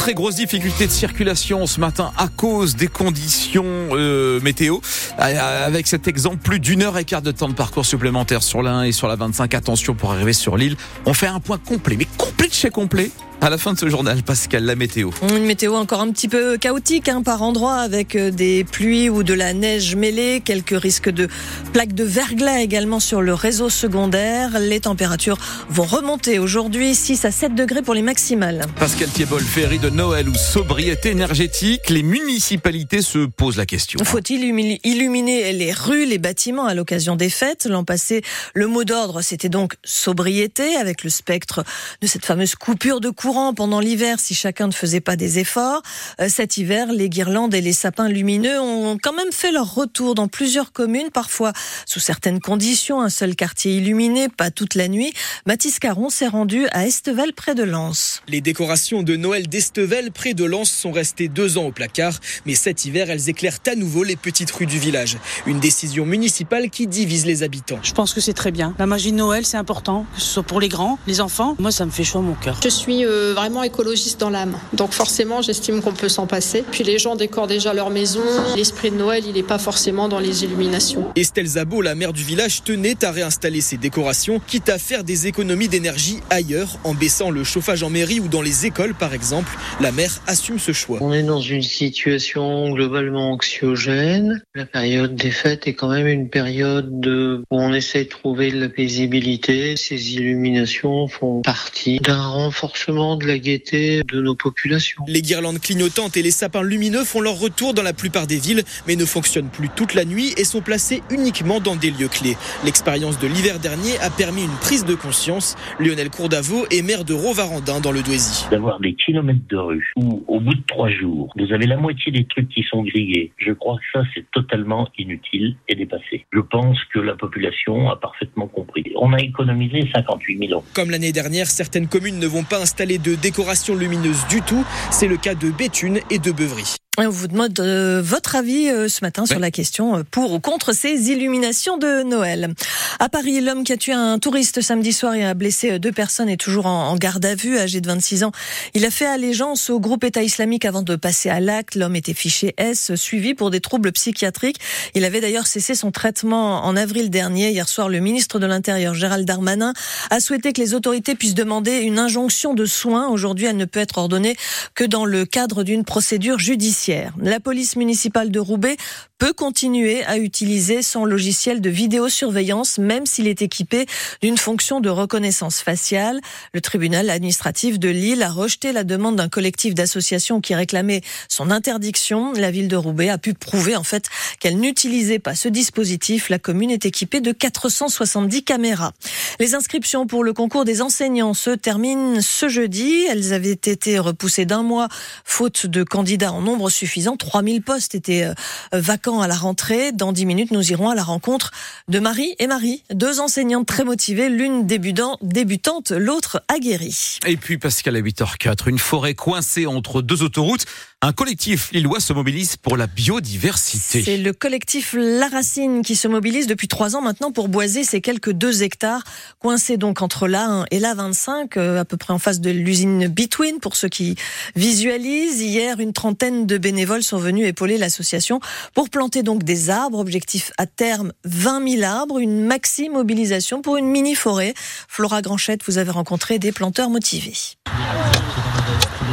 très grosse difficulté de circulation ce matin à cause des conditions euh, météo. Avec cet exemple, plus d'une heure et quart de temps de parcours supplémentaire sur la 1 et sur la 25. Attention pour arriver sur l'île. On fait un point complet, mais complet de chez complet à la fin de ce journal, Pascal, la météo. Une météo encore un petit peu chaotique hein, par endroit avec euh, des pluies ou de la neige mêlée, quelques risques de plaques de verglas également sur le réseau secondaire. Les températures vont remonter aujourd'hui 6 à 7 degrés pour les maximales. Pascal Thiebol, féerie de Noël ou sobriété énergétique, les municipalités se posent la question. Faut-il illuminer les rues, les bâtiments à l'occasion des fêtes? L'an passé, le mot d'ordre, c'était donc sobriété avec le spectre de cette fameuse coupure de courant pendant l'hiver si chacun ne faisait pas des efforts. Euh, cet hiver, les guirlandes et les sapins lumineux ont quand même fait leur retour dans plusieurs communes, parfois sous certaines conditions, un seul quartier illuminé, pas toute la nuit. Mathis Caron s'est rendu à Estevel près de Lens. Les décorations de Noël d'Estevel près de Lens sont restées deux ans au placard, mais cet hiver, elles éclairent à nouveau les petites rues du village. Une décision municipale qui divise les habitants. Je pense que c'est très bien. La magie de Noël, c'est important, que ce soit pour les grands, les enfants. Moi, ça me fait chaud à mon cœur. Je suis euh, vraiment écologiste dans l'âme. Donc forcément, j'estime qu'on peut s'en passer. Puis les gens décorent déjà leur maison. L'esprit de Noël, il n'est pas forcément dans les illuminations. Estelle Zabo, la mère du village, tenait à réinstaller ses décorations, quitte à faire des économies d'énergie ailleurs, en baissant le chauffage en mairie ou dans les écoles par exemple. La mère assume ce choix. On est dans une situation globalement anxiogène. La période des fêtes est quand même une période où on essaie de trouver de la paisibilité. Ces illuminations font partie d'un renforcement de la gaieté de nos populations. Les guirlandes clignotantes et les sapins lumineux font leur retour dans la plupart des villes, mais ne fonctionnent plus toute la nuit et sont placés uniquement dans des lieux clés. L'expérience de l'hiver dernier a permis une prise de conscience. Lionel Courdavaux est maire de Rovarandin dans le Douaisis. D'avoir des kilomètres de rue où, au bout de trois jours, vous avez la moitié des trucs qui sont grillés, je crois que ça, c'est totalement inutile et dépassé. Je pense que la population a parfaitement compris. On a économisé 58 000 euros. Comme l'année dernière, certaines communes ne vont pas installer de décoration lumineuse du tout. C'est le cas de Béthune et de Beuvry. On vous demande euh, votre avis euh, ce matin sur la question euh, pour ou contre ces illuminations de Noël. À Paris, l'homme qui a tué un touriste samedi soir et a blessé deux personnes est toujours en, garde à vue, âgé de 26 ans. Il a fait allégeance au groupe État islamique avant de passer à l'acte. L'homme était fiché S, suivi pour des troubles psychiatriques. Il avait d'ailleurs cessé son traitement en avril dernier. Hier soir, le ministre de l'Intérieur, Gérald Darmanin, a souhaité que les autorités puissent demander une injonction de soins. Aujourd'hui, elle ne peut être ordonnée que dans le cadre d'une procédure judiciaire. La police municipale de Roubaix peut continuer à utiliser son logiciel de vidéosurveillance, même s'il est équipé d'une fonction de reconnaissance faciale. Le tribunal administratif de Lille a rejeté la demande d'un collectif d'associations qui réclamait son interdiction. La ville de Roubaix a pu prouver en fait qu'elle n'utilisait pas ce dispositif. La commune est équipée de 470 caméras. Les inscriptions pour le concours des enseignants se terminent ce jeudi. Elles avaient été repoussées d'un mois faute de candidats en nombre suffisant. 3000 postes étaient euh, vacants à la rentrée. Dans 10 minutes, nous irons à la rencontre de Marie et Marie, deux enseignantes très motivées, l'une débutante, l'autre aguerrie. Et puis Pascal à 8h04, une forêt coincée entre deux autoroutes. Un collectif lillois se mobilise pour la biodiversité. C'est le collectif La Racine qui se mobilise depuis trois ans maintenant pour boiser ces quelques deux hectares coincés donc entre la et la 25, euh, à peu près en face de l'usine Between pour ceux qui visualisent. Hier, une trentaine de bénévoles sont venus épauler l'association pour planter donc des arbres. Objectif à terme 20 000 arbres, une maxi mobilisation pour une mini forêt. Flora Granchette, vous avez rencontré des planteurs motivés.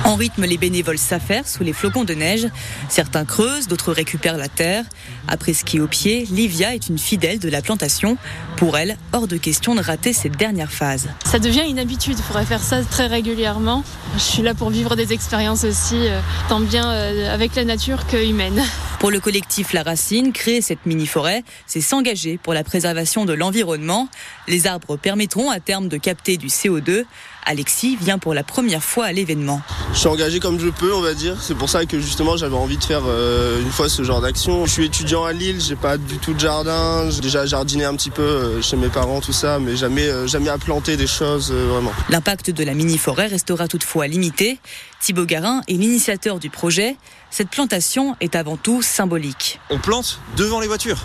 En rythme, les bénévoles s'affairent sous les flocons de neige. Certains creusent, d'autres récupèrent la terre. Après ski au pied, Livia est une fidèle de la plantation. Pour elle, hors de question de rater cette dernière phase. Ça devient une habitude, il faudrait faire ça très régulièrement. Je suis là pour vivre des expériences aussi, euh, tant bien euh, avec la nature que humaine. Pour le collectif La Racine, créer cette mini-forêt, c'est s'engager pour la préservation de l'environnement. Les arbres permettront à terme de capter du CO2. Alexis vient pour la première fois à l'événement. Je suis engagé comme je peux, on va dire. C'est pour ça que justement j'avais envie de faire euh, une fois ce genre d'action. Je suis étudiant à Lille, j'ai pas du tout de jardin. J'ai déjà jardiné un petit peu euh, chez mes parents, tout ça, mais jamais, euh, jamais à planter des choses vraiment. L'impact de la mini-forêt restera toutefois limité. Thibaut Garin est l'initiateur du projet. Cette plantation est avant tout symbolique. On plante devant les voitures.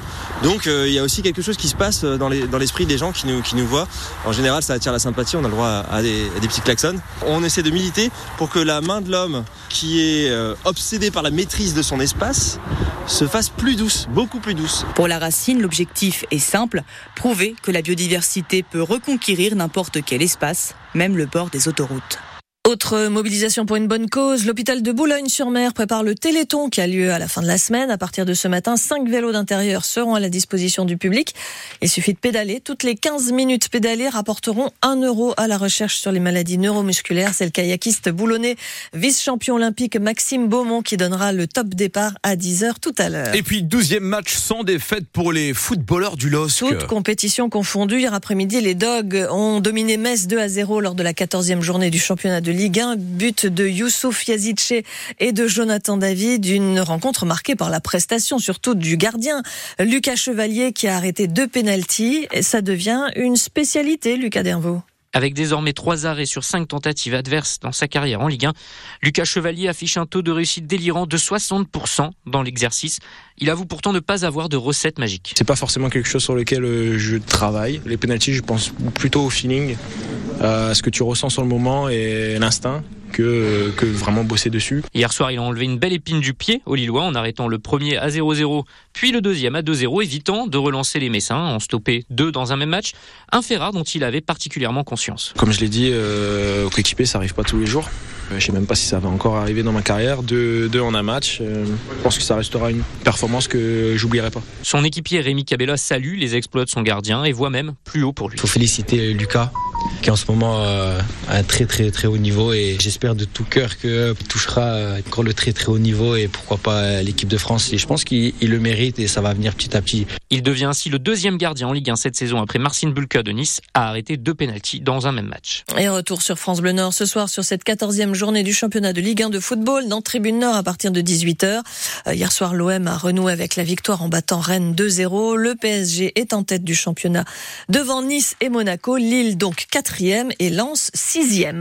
Donc euh, il y a aussi quelque chose qui se passe dans l'esprit des gens qui nous, qui nous voient. En général, ça attire la sympathie, on a le droit à des, des petits klaxons. On essaie de militer pour que la main de l'homme qui est euh, obsédé par la maîtrise de son espace se fasse plus douce, beaucoup plus douce. Pour la racine, l'objectif est simple, prouver que la biodiversité peut reconquérir n'importe quel espace, même le bord des autoroutes. Autre mobilisation pour une bonne cause, l'hôpital de Boulogne-sur-Mer prépare le Téléthon qui a lieu à la fin de la semaine. À partir de ce matin, cinq vélos d'intérieur seront à la disposition du public. Il suffit de pédaler. Toutes les 15 minutes pédalées rapporteront un euro à la recherche sur les maladies neuromusculaires. C'est le kayakiste boulonnais, vice-champion olympique Maxime Beaumont qui donnera le top départ à 10h tout à l'heure. Et puis, douzième match sans défaite pour les footballeurs du LOSC. Toute compétition confondue. Hier après-midi, les Dogs ont dominé Metz 2 à 0 lors de la 14e journée du championnat de Ligue 1. But de Youssouf Yazidche et de Jonathan David. Une rencontre marquée par la prestation, surtout du gardien Lucas Chevalier qui a arrêté deux pénalties. Ça devient une spécialité, Lucas Dervaux. Avec désormais trois arrêts sur cinq tentatives adverses dans sa carrière en Ligue 1, Lucas Chevalier affiche un taux de réussite délirant de 60% dans l'exercice. Il avoue pourtant ne pas avoir de recette magique. C'est pas forcément quelque chose sur lequel euh, je travaille. Les pénalties, je pense plutôt au feeling, à ce que tu ressens sur le moment et l'instinct que, que vraiment bosser dessus. Hier soir, il a enlevé une belle épine du pied au Lillois en arrêtant le premier à 0-0, puis le deuxième à 2-0, évitant de relancer les Messins, en stoppé deux dans un même match, un fait rare dont il avait particulièrement conscience. Comme je l'ai dit, euh, au coéquipier, ça arrive pas tous les jours. Euh, je sais même pas si ça va encore arriver dans ma carrière. Deux, deux en un match. Euh, je pense que ça restera une performance que j'oublierai pas. Son équipier Rémi Cabella salue les exploits de son gardien et voit même plus haut pour lui. Il faut féliciter Lucas qui en ce moment euh, à un très très très haut niveau et j'espère de tout cœur qu'il touchera encore le très très haut niveau et pourquoi pas l'équipe de France et je pense qu'il le mérite et ça va venir petit à petit. Il devient ainsi le deuxième gardien en Ligue 1 cette saison après Marcin Bulka de Nice a arrêté deux pénalties dans un même match. Et retour sur France Bleu Nord ce soir sur cette 14e journée du championnat de Ligue 1 de football dans Tribune Nord à partir de 18h. Euh, hier soir l'OM a renoué avec la victoire en battant Rennes 2-0. Le PSG est en tête du championnat devant Nice et Monaco. Lille donc quatrième et Lens sixième.